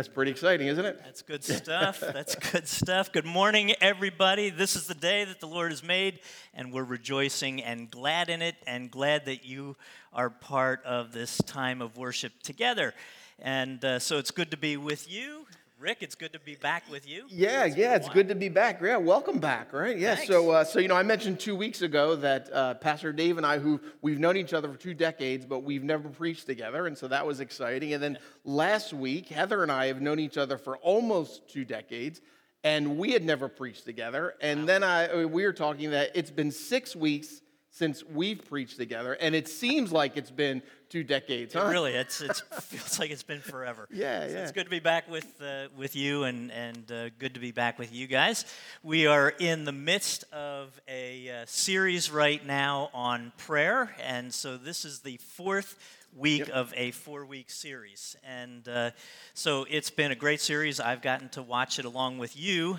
That's pretty exciting, isn't it? That's good stuff. That's good stuff. Good morning, everybody. This is the day that the Lord has made, and we're rejoicing and glad in it, and glad that you are part of this time of worship together. And uh, so it's good to be with you. Rick, it's good to be back with you. Yeah, It's yeah, it's good to be back. Yeah, welcome back, right? Yeah. Thanks. So, uh, so you know, I mentioned two weeks ago that uh, Pastor Dave and I, who we've known each other for two decades, but we've never preached together, and so that was exciting. And then last week, Heather and I have known each other for almost two decades, and we had never preached together. And then I, we were talking that it's been six weeks since we've preached together, and it seems like it's been two decades, huh? Really, it's it feels like it's been forever. Yeah, So yeah. It's good to be back with uh, with you, and and uh, good to be back with you guys. We are in the midst of a uh, series right now on prayer, and so this is the fourth week of a four-week series, and uh, so it's been a great series. I've gotten to watch it along with you.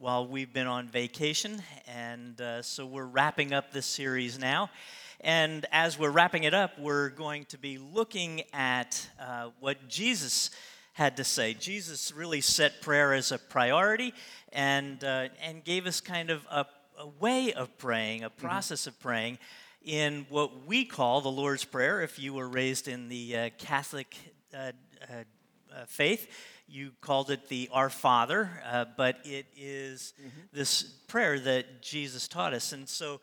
While we've been on vacation, and uh, so we're wrapping up this series now. And as we're wrapping it up, we're going to be looking at uh, what Jesus had to say. Jesus really set prayer as a priority and, uh, and gave us kind of a, a way of praying, a process of praying in what we call the Lord's Prayer. If you were raised in the uh, Catholic uh, uh, faith, you called it the Our Father, uh, but it is this prayer that Jesus taught us. And so,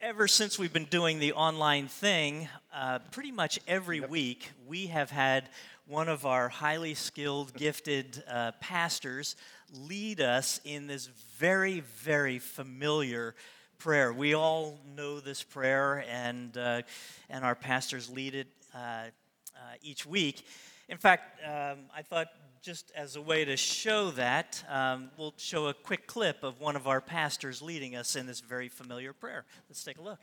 ever since we've been doing the online thing, uh, pretty much every week we have had one of our highly skilled, gifted uh, pastors lead us in this very, very familiar prayer. We all know this prayer, and uh, and our pastors lead it uh, uh, each week. In fact, um, I thought just as a way to show that, um, we'll show a quick clip of one of our pastors leading us in this very familiar prayer. Let's take a look.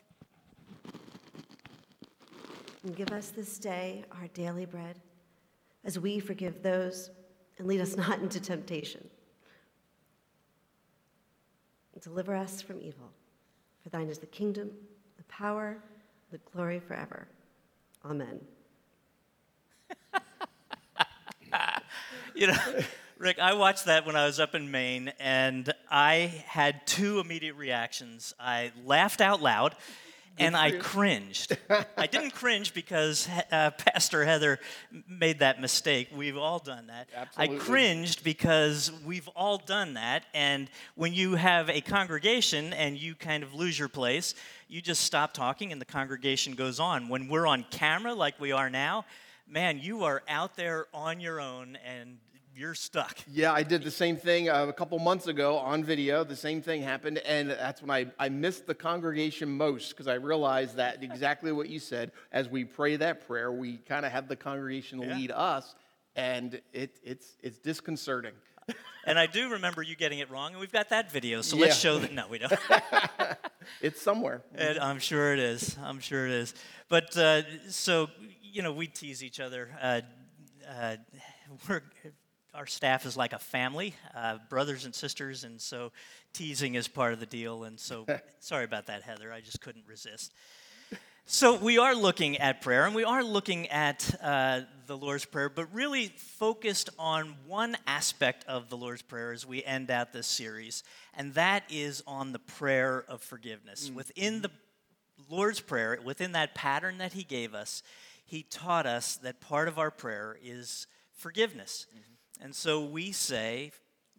And give us this day our daily bread, as we forgive those, and lead us not into temptation. Deliver us from evil. For thine is the kingdom, the power, the glory forever. Amen. You know, Rick, I watched that when I was up in Maine, and I had two immediate reactions. I laughed out loud, and I cringed. I didn't cringe because uh, Pastor Heather made that mistake. We've all done that. Absolutely. I cringed because we've all done that. And when you have a congregation and you kind of lose your place, you just stop talking and the congregation goes on. When we're on camera like we are now, man, you are out there on your own and you're stuck. Yeah, I did the same thing uh, a couple months ago on video. The same thing happened, and that's when I, I missed the congregation most because I realized that exactly what you said. As we pray that prayer, we kind of have the congregation Yeah. lead us, and it, it's, it's disconcerting. And I do remember you getting it wrong, and we've got that video. So let's show that. No, we don't. It's somewhere. And I'm sure it is. I'm sure it is. But uh, so you know, we tease each other. Uh, uh, we're, our staff is like a family, uh, brothers and sisters, and so teasing is part of the deal. And so, sorry about that, Heather. I just couldn't resist. So we are looking at prayer, and we are looking at uh, the Lord's Prayer, but really focused on one aspect of the Lord's Prayer as we end out this series, and that is on the prayer of forgiveness. Within the Lord's Prayer, within that pattern that He gave us, He taught us that part of our prayer is forgiveness. And so we say,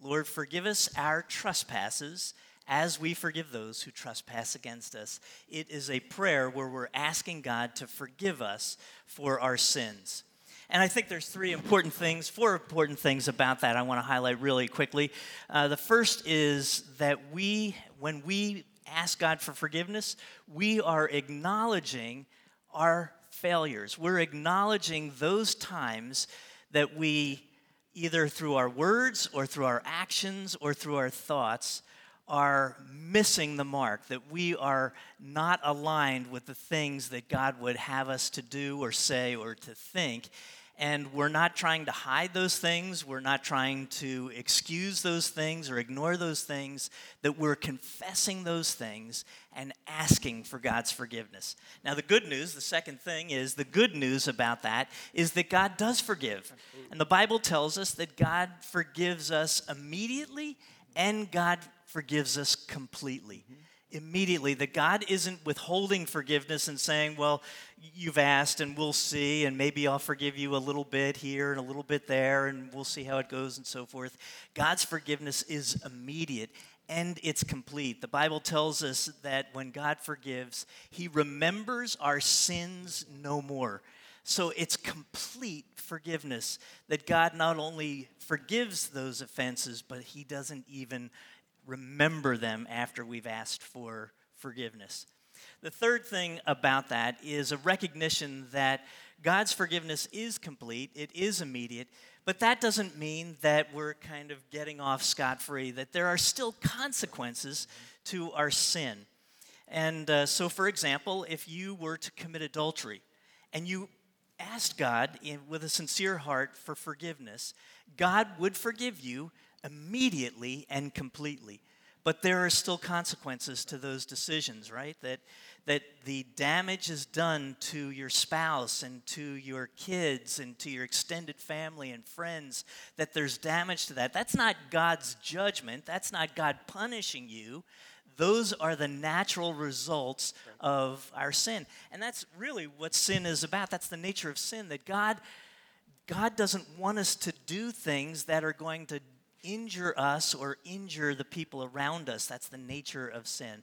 Lord, forgive us our trespasses as we forgive those who trespass against us. It is a prayer where we're asking God to forgive us for our sins. And I think there's three important things, four important things about that I want to highlight really quickly. Uh, the first is that we, when we ask God for forgiveness, we are acknowledging our failures. We're acknowledging those times that we, either through our words or through our actions or through our thoughts, are missing the mark, that we are not aligned with the things that God would have us to do or say or to think. And we're not trying to hide those things. We're not trying to excuse those things or ignore those things. That we're confessing those things and asking for God's forgiveness. Now, the good news, the second thing is the good news about that is that God does forgive. And the Bible tells us that God forgives us immediately and God forgives us completely. Mm-hmm immediately that God isn't withholding forgiveness and saying, Well, you've asked and we'll see, and maybe I'll forgive you a little bit here and a little bit there, and we'll see how it goes and so forth. God's forgiveness is immediate and it's complete. The Bible tells us that when God forgives, He remembers our sins no more. So it's complete forgiveness that God not only forgives those offenses, but He doesn't even remember them after we've asked for forgiveness. The third thing about that is a recognition that God's forgiveness is complete, it is immediate, but that doesn't mean that we're kind of getting off scot free, that there are still consequences to our sin. And uh, so, for example, if you were to commit adultery and you asked God in, with a sincere heart for forgiveness, God would forgive you immediately and completely. But there are still consequences to those decisions, right? That, that the damage is done to your spouse and to your kids and to your extended family and friends, that there's damage to that. That's not God's judgment, that's not God punishing you. Those are the natural results of our sin. And that's really what sin is about. That's the nature of sin, that God. God doesn't want us to do things that are going to injure us or injure the people around us. That's the nature of sin.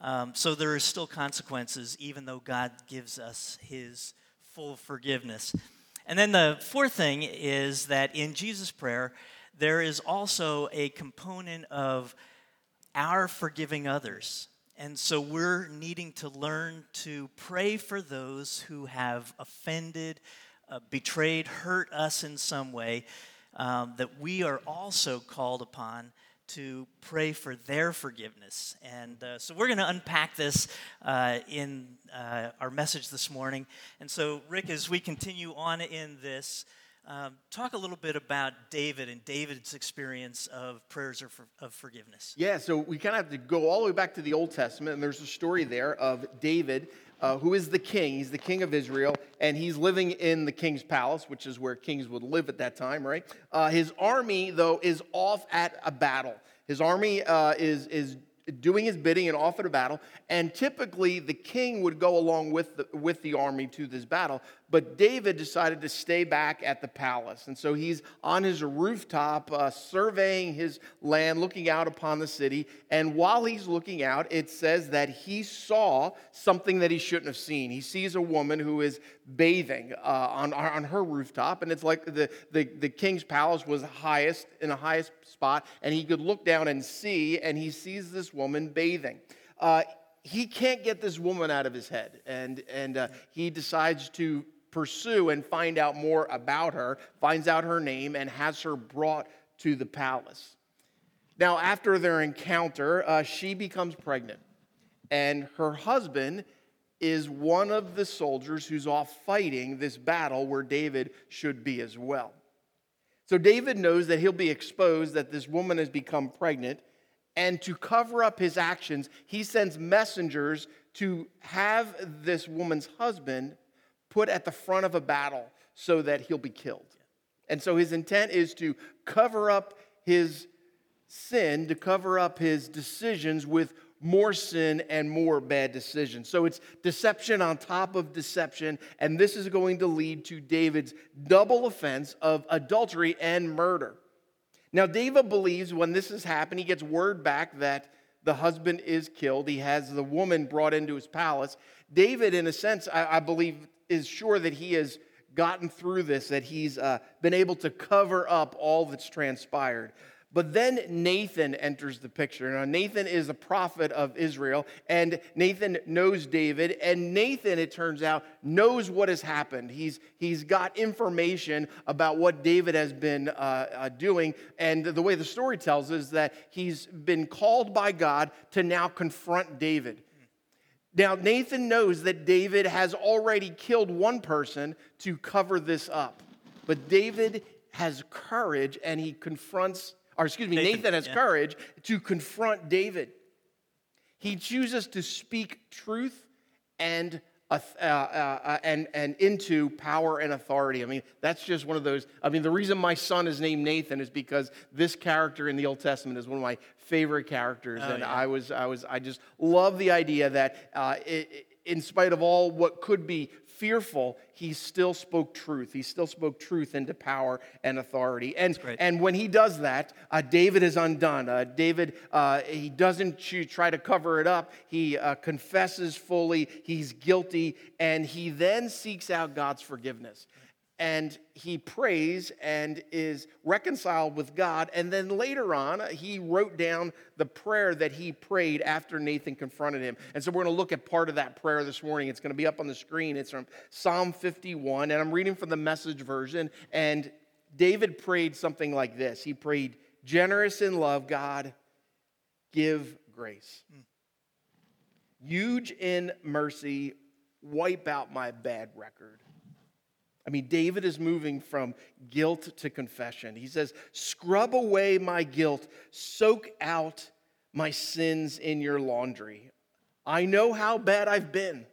Um, so there are still consequences, even though God gives us his full forgiveness. And then the fourth thing is that in Jesus' prayer, there is also a component of our forgiving others. And so we're needing to learn to pray for those who have offended, uh, betrayed, hurt us in some way um, that we are also called upon to pray for their forgiveness. And uh, so we're going to unpack this uh, in uh, our message this morning. And so, Rick, as we continue on in this, um, talk a little bit about David and David's experience of prayers of, of forgiveness. Yeah, so we kind of have to go all the way back to the Old Testament, and there's a story there of David uh, who is the king. He's the king of Israel, and he's living in the king's palace, which is where kings would live at that time, right? Uh, his army, though, is off at a battle. His army uh, is, is doing his bidding and off at a battle. And typically, the king would go along with the, with the army to this battle. But David decided to stay back at the palace. And so he's on his rooftop, uh, surveying his land, looking out upon the city. And while he's looking out, it says that he saw something that he shouldn't have seen. He sees a woman who is bathing uh, on, on her rooftop. And it's like the, the, the king's palace was highest in the highest spot. And he could look down and see, and he sees this woman bathing. Uh, he can't get this woman out of his head. And, and uh, he decides to pursue and find out more about her, finds out her name, and has her brought to the palace. Now, after their encounter, uh, she becomes pregnant, and her husband is one of the soldiers who's off fighting this battle where David should be as well. So David knows that he'll be exposed, that this woman has become pregnant, and to cover up his actions, he sends messengers to have this woman's husband put at the front of a battle so that he'll be killed. And so his intent is to cover up his sin, to cover up his decisions with more sin and more bad decisions. So it's deception on top of deception, and this is going to lead to David's double offense of adultery and murder. Now, David believes when this has happened, he gets word back that the husband is killed. He has the woman brought into his palace. David, in a sense, I, I believe, is sure that he has gotten through this, that he's uh, been able to cover up all that's transpired. But then Nathan enters the picture. Now, Nathan is a prophet of Israel, and Nathan knows David. And Nathan, it turns out, knows what has happened. He's, he's got information about what David has been uh, uh, doing. And the way the story tells is that he's been called by God to now confront David. Now, Nathan knows that David has already killed one person to cover this up. But David has courage and he confronts, or excuse me, Nathan, Nathan, has yeah. courage to confront David. He chooses to speak truth and uh, uh, uh, and and into power and authority. I mean, that's just one of those. I mean, the reason my son is named Nathan is because this character in the Old Testament is one of my favorite characters, Oh, and yeah. I was I was I just love the idea that uh, i i- in spite of all what could be fearful, he still spoke truth. He still spoke truth into power and authority. And and when he does that, uh, David is undone. Uh, David, uh, he doesn't try to cover it up. He uh, confesses fully. He's guilty. And he then seeks out God's forgiveness. And he prays and is reconciled with God. And then later on, he wrote down the prayer that he prayed after Nathan confronted him. And so we're going to look at part of that prayer this morning. It's going to be up on the screen. It's from Psalm 51. And I'm reading from the message version. And David prayed something like this He prayed, Generous in love, God, give grace. Hmm. Huge in mercy, wipe out my bad record. I mean, David is moving from guilt to confession. He says, Scrub away my guilt, soak out my sins in your laundry. I know how bad I've been,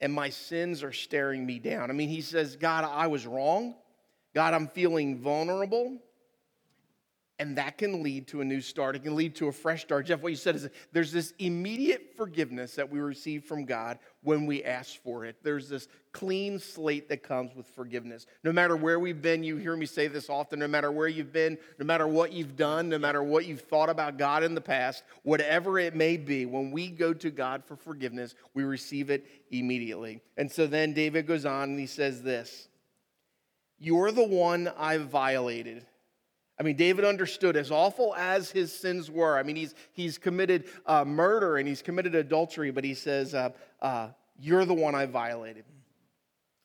and my sins are staring me down. I mean, he says, God, I was wrong. God, I'm feeling vulnerable. And that can lead to a new start. It can lead to a fresh start. Jeff, what you said is there's this immediate forgiveness that we receive from God when we ask for it. There's this clean slate that comes with forgiveness. No matter where we've been, you hear me say this often, no matter where you've been, no matter what you've done, no matter what you've thought about God in the past, whatever it may be, when we go to God for forgiveness, we receive it immediately. And so then David goes on and he says this You're the one I've violated. I mean, David understood as awful as his sins were. I mean, he's, he's committed uh, murder and he's committed adultery, but he says, uh, uh, You're the one I violated.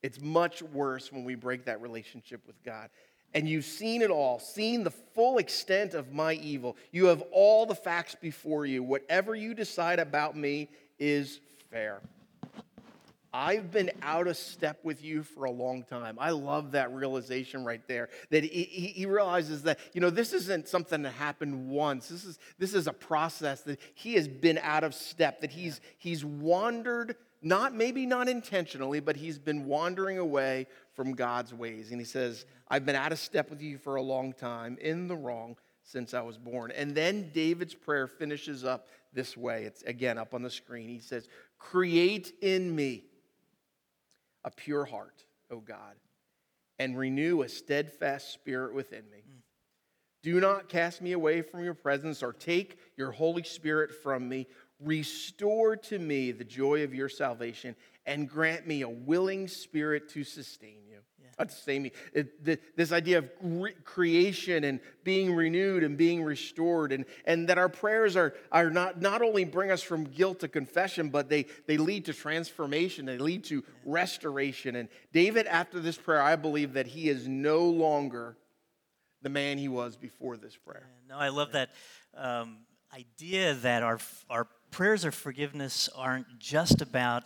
It's much worse when we break that relationship with God. And you've seen it all, seen the full extent of my evil. You have all the facts before you. Whatever you decide about me is fair. I've been out of step with you for a long time. I love that realization right there. That he, he realizes that, you know, this isn't something that happened once. This is, this is a process that he has been out of step, that he's, he's wandered, not maybe not intentionally, but he's been wandering away from God's ways. And he says, I've been out of step with you for a long time, in the wrong since I was born. And then David's prayer finishes up this way. It's again up on the screen. He says, Create in me a pure heart, O God, and renew a steadfast spirit within me. Mm. Do not cast me away from your presence or take your Holy Spirit from me. Restore to me the joy of your salvation and grant me a willing spirit to sustain you. Uh, to sustain me. It- th- this idea of re- creation and being renewed and being restored, and, and that our prayers are, are not, not only bring us from guilt to confession, but they, they lead to transformation, they lead to restoration. And David, after this prayer, I believe that he is no longer the man he was before this prayer. No, I love that um, idea that our our prayers of forgiveness aren't just about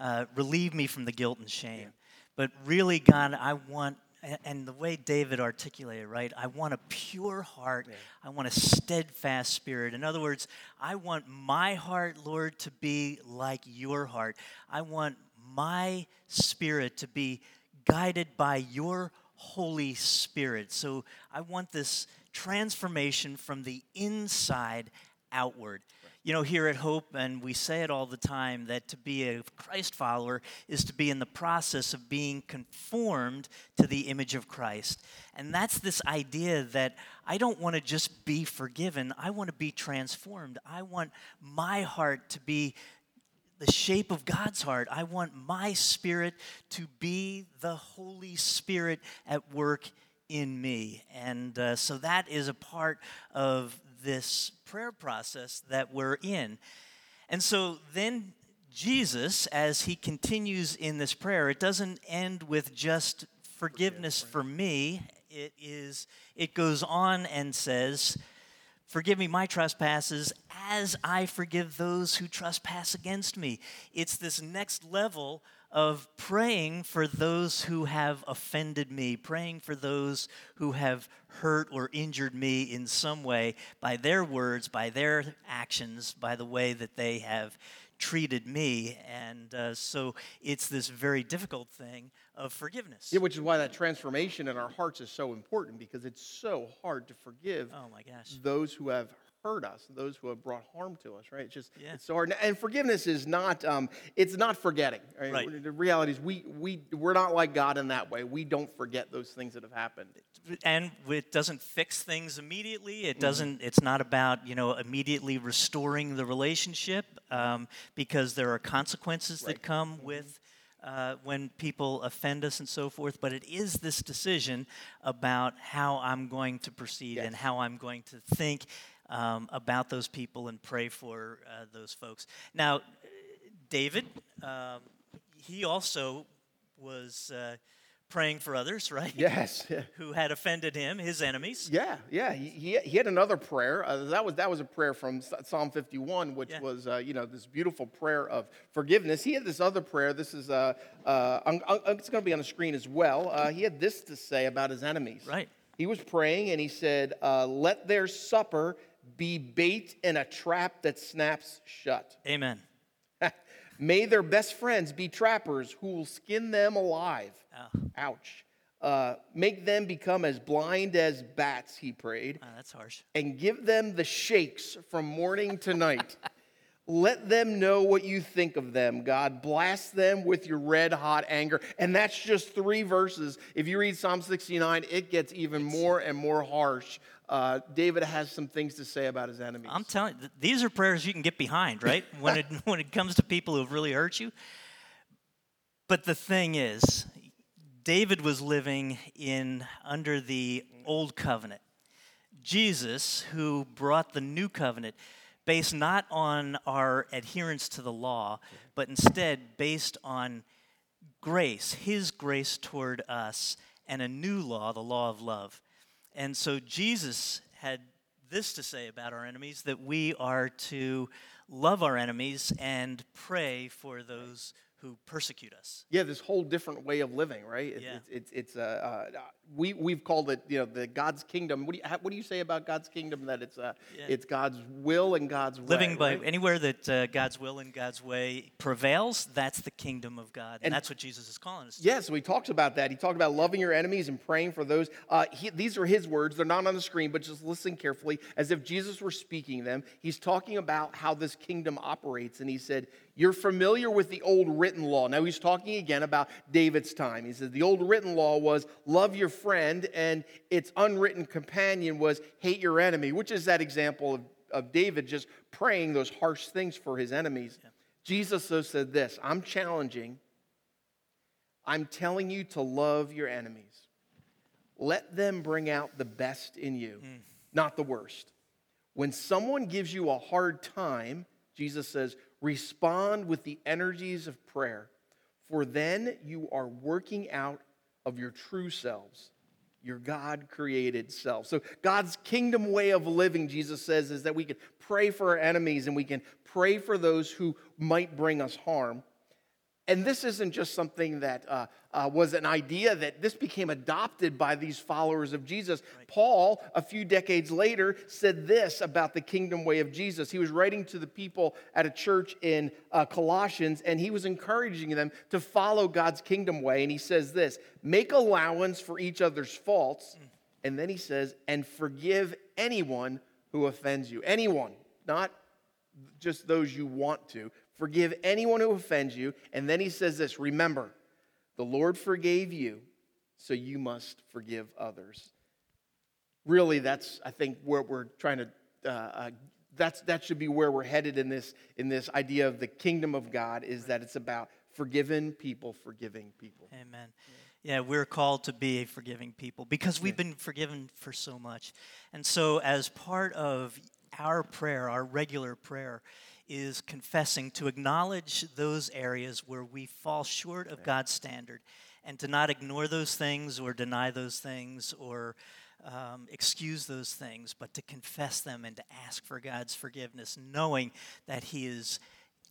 uh, relieve me from the guilt and shame, but really, God, I want, and the way David articulated, right? I want a pure heart. I want a steadfast spirit. In other words, I want my heart, Lord, to be like your heart. I want my spirit to be guided by your Holy Spirit. So I want this transformation from the inside outward. You know, here at Hope, and we say it all the time, that to be a Christ follower is to be in the process of being conformed to the image of Christ. And that's this idea that I don't want to just be forgiven, I want to be transformed. I want my heart to be the shape of God's heart. I want my spirit to be the Holy Spirit at work in me. And uh, so that is a part of this prayer process that we're in. And so then Jesus, as he continues in this prayer, it doesn't end with just forgiveness for me. It is it goes on and says, Forgive me my trespasses as I forgive those who trespass against me. It's this next level of praying for those who have offended me, praying for those who have hurt or injured me in some way by their words, by their actions, by the way that they have treated me. And uh, so it's this very difficult thing of forgiveness. Yeah, which is why that transformation in our hearts is so important because it's so hard to forgive Oh my gosh. those who have hurt us, those who have brought harm to us, right? It's just Yeah. it's so hard. And forgiveness is not um, it's not forgetting. Right? Right. The reality is we we we're not like God in that way. We don't forget those things that have happened. and it doesn't fix things immediately. Mm-hmm. It doesn't. It's not about you know immediately restoring the relationship um, because there are consequences Right. that come with. Uh, when people offend us and so forth, but it is this decision about how I'm going to proceed and how I'm going to think um, about those people and pray for uh, those folks. Now, David, um, he also was uh, praying for others, right? Yes. who had offended him, his enemies. Yeah, yeah. He, he, he had another prayer. Uh, that was that was a prayer from Psalm 51, which Yeah. was uh, you know this beautiful prayer of forgiveness. He had this other prayer. This is uh, uh, I'm- I'm- it's going to be on the screen as well. Uh, he had this to say about his enemies. Right. He was praying and he said, uh, "Let their supper be bait in a trap that snaps shut. Amen. May their best friends be trappers who will skin them alive." Oh, Ouch. Uh, make them become as blind as bats, he prayed, oh, that's harsh. and give them the shakes from morning to night. Let them know what you think of them, God. Blast them with your red hot anger. And that's just three verses. If you read Psalm 69, it gets even more and more harsh. Uh, David has some things to say about his enemies. I'm telling you, these are prayers you can get behind, right? when it when it comes to people who have really hurt you. But the thing is, David was living in under the old covenant. Jesus, who brought the new covenant, based not on our adherence to the law, but instead based on grace, his grace toward us, and a new law, the law of love. And so Jesus had this to say about our enemies that we are to love our enemies and pray for those who persecute us. Yeah, this whole different way of living, right? It's, Yeah. it's, it's, it's uh, uh, we, we've called it, you know, the God's kingdom. What do you, what do you say about God's kingdom? That it's, uh, Yeah. it's God's will and God's way. Living by right? anywhere that uh, God's will and God's way prevails, that's the kingdom of God. And, And- that's what Jesus is calling us to. Yeah, so he talks about that. He talked about loving your enemies and praying for those. Uh, he, these are his words. They're not on the screen, but just listen carefully as if Jesus were speaking them. He's talking about how this kingdom operates. And he said, You're familiar with the old written law. Now he's talking again about David's time. He says, The old written law was love your friend, and its unwritten companion was hate your enemy, which is that example of, of David just praying those harsh things for his enemies. Jesus, though, said this I'm challenging I'm telling you to love your enemies. Let them bring out the best in you, hmm. not the worst. When someone gives you a hard time, Jesus says, respond with the energies of prayer, for then you are working out of your true selves, your God created self. So, God's kingdom way of living, Jesus says, is that we can pray for our enemies and we can pray for those who might bring us harm. And this isn't just something that uh, uh, was an idea that this became adopted by these followers of Jesus. Paul, a few decades later, said this about the kingdom way of Jesus. He was writing to the people at a church in uh, Colossians, and he was encouraging them to follow God's kingdom way. And he says this make allowance for each other's faults. And then he says, and forgive anyone who offends you. Anyone, not just those you want to. Forgive anyone who offends you. And then he says this remember, the Lord forgave you, so you must forgive others. Really, that's, I think, where we're trying to. Uh, uh, that's, that should be where we're headed in this, in this idea of the kingdom of God is that it's about forgiven people forgiving people. Amen. Yeah, we're called to be a forgiving people because we've been forgiven for so much. And so, as part of our prayer, our regular prayer, is confessing to acknowledge those areas where we fall short of God's standard and to not ignore those things or deny those things or um, excuse those things, but to confess them and to ask for God's forgiveness, knowing that He is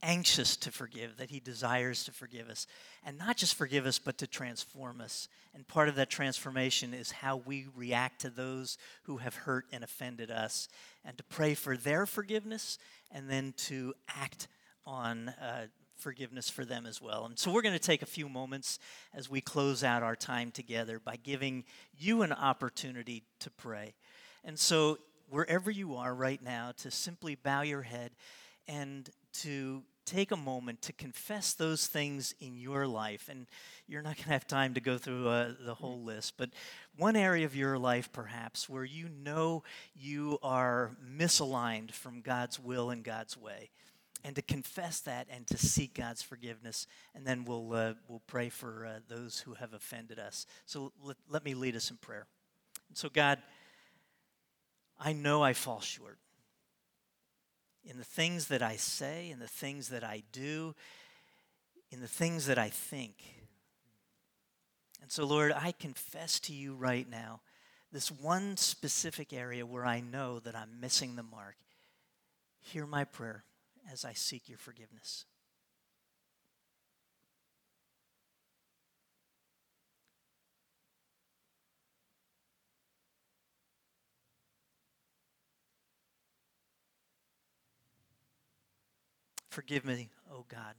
anxious to forgive, that He desires to forgive us. And not just forgive us, but to transform us. And part of that transformation is how we react to those who have hurt and offended us, and to pray for their forgiveness, and then to act on uh, forgiveness for them as well. And so we're going to take a few moments as we close out our time together by giving you an opportunity to pray. And so, wherever you are right now, to simply bow your head and to take a moment to confess those things in your life. And you're not going to have time to go through uh, the whole list, but one area of your life, perhaps, where you know you are misaligned from God's will and God's way. And to confess that and to seek God's forgiveness. And then we'll, uh, we'll pray for uh, those who have offended us. So let, let me lead us in prayer. And so, God, I know I fall short in the things that I say, in the things that I do, in the things that I think. And so, Lord, I confess to you right now this one specific area where I know that I'm missing the mark. Hear my prayer as I seek your forgiveness. Forgive me, O oh God.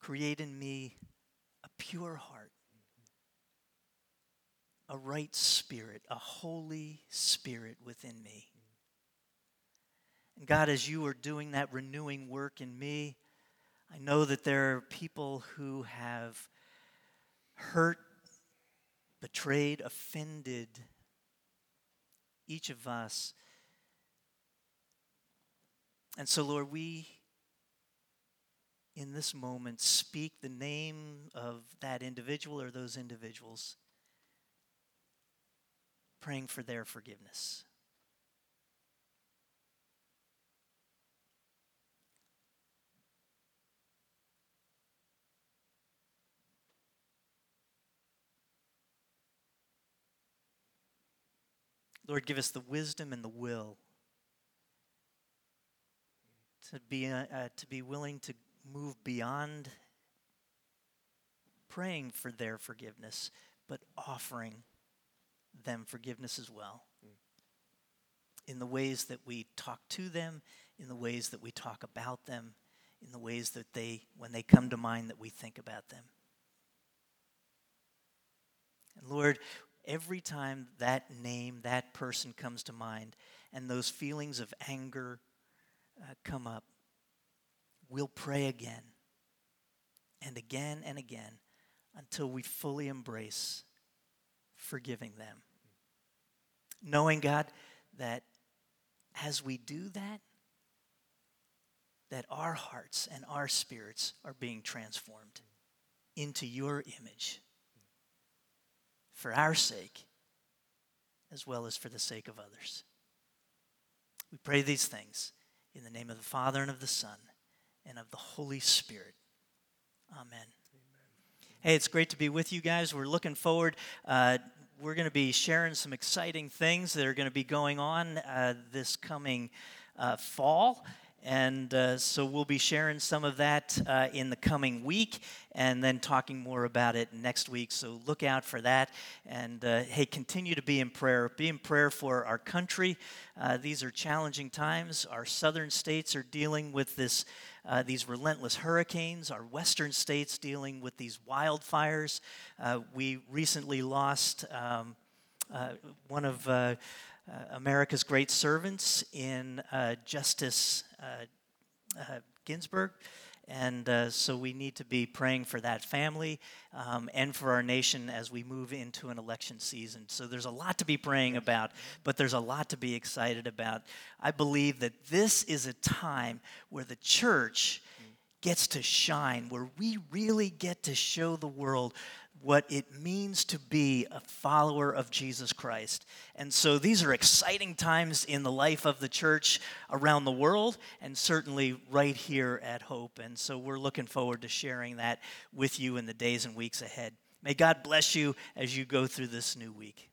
Create in me a pure heart, a right spirit, a holy spirit within me. And God, as you are doing that renewing work in me, I know that there are people who have hurt, betrayed, offended each of us and so, Lord, we in this moment speak the name of that individual or those individuals, praying for their forgiveness. Lord, give us the wisdom and the will to be, uh, to be willing to move beyond praying for their forgiveness, but offering them forgiveness as well. Mm. In the ways that we talk to them, in the ways that we talk about them, in the ways that they, when they come to mind, that we think about them. And Lord, every time that name, that person comes to mind, and those feelings of anger, uh, come up, we'll pray again and again and again until we fully embrace forgiving them. Knowing, God, that as we do that, that our hearts and our spirits are being transformed into your image for our sake as well as for the sake of others. We pray these things in the name of the Father and of the Son and of the Holy Spirit. Amen. Amen. Hey, it's great to be with you guys. We're looking forward. Uh, we're going to be sharing some exciting things that are going to be going on uh, this coming uh, fall. And uh, so we'll be sharing some of that uh, in the coming week and then talking more about it next week. So look out for that. And uh, hey, continue to be in prayer. Be in prayer for our country. Uh, these are challenging times. Our southern states are dealing with this. Uh, these relentless hurricanes, our western states dealing with these wildfires. Uh, we recently lost um, one of America's great servants in uh, Justice uh, Ginsburg. And uh, so we need to be praying for that family um, and for our nation as we move into an election season. So there's a lot to be praying about, but there's a lot to be excited about. I believe that this is a time where the church gets to shine, where we really get to show the world what it means to be a follower of Jesus Christ. And so these are exciting times in the life of the church around the world and certainly right here at Hope. And so we're looking forward to sharing that with you in the days and weeks ahead. May God bless you as you go through this new week.